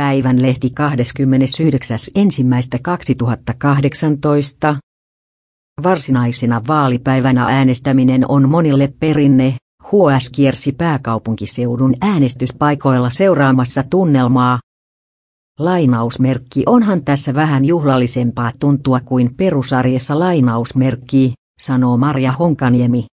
Päivän lehti 29.1.2018. Varsinaisena vaalipäivänä äänestäminen on monille perinne. HS kiersi pääkaupunkiseudun äänestyspaikoilla seuraamassa tunnelmaa. Lainausmerkki onhan tässä vähän juhlallisempaa tuntua kuin perusarjessa lainausmerkki, sanoo Maria Honkaniemi.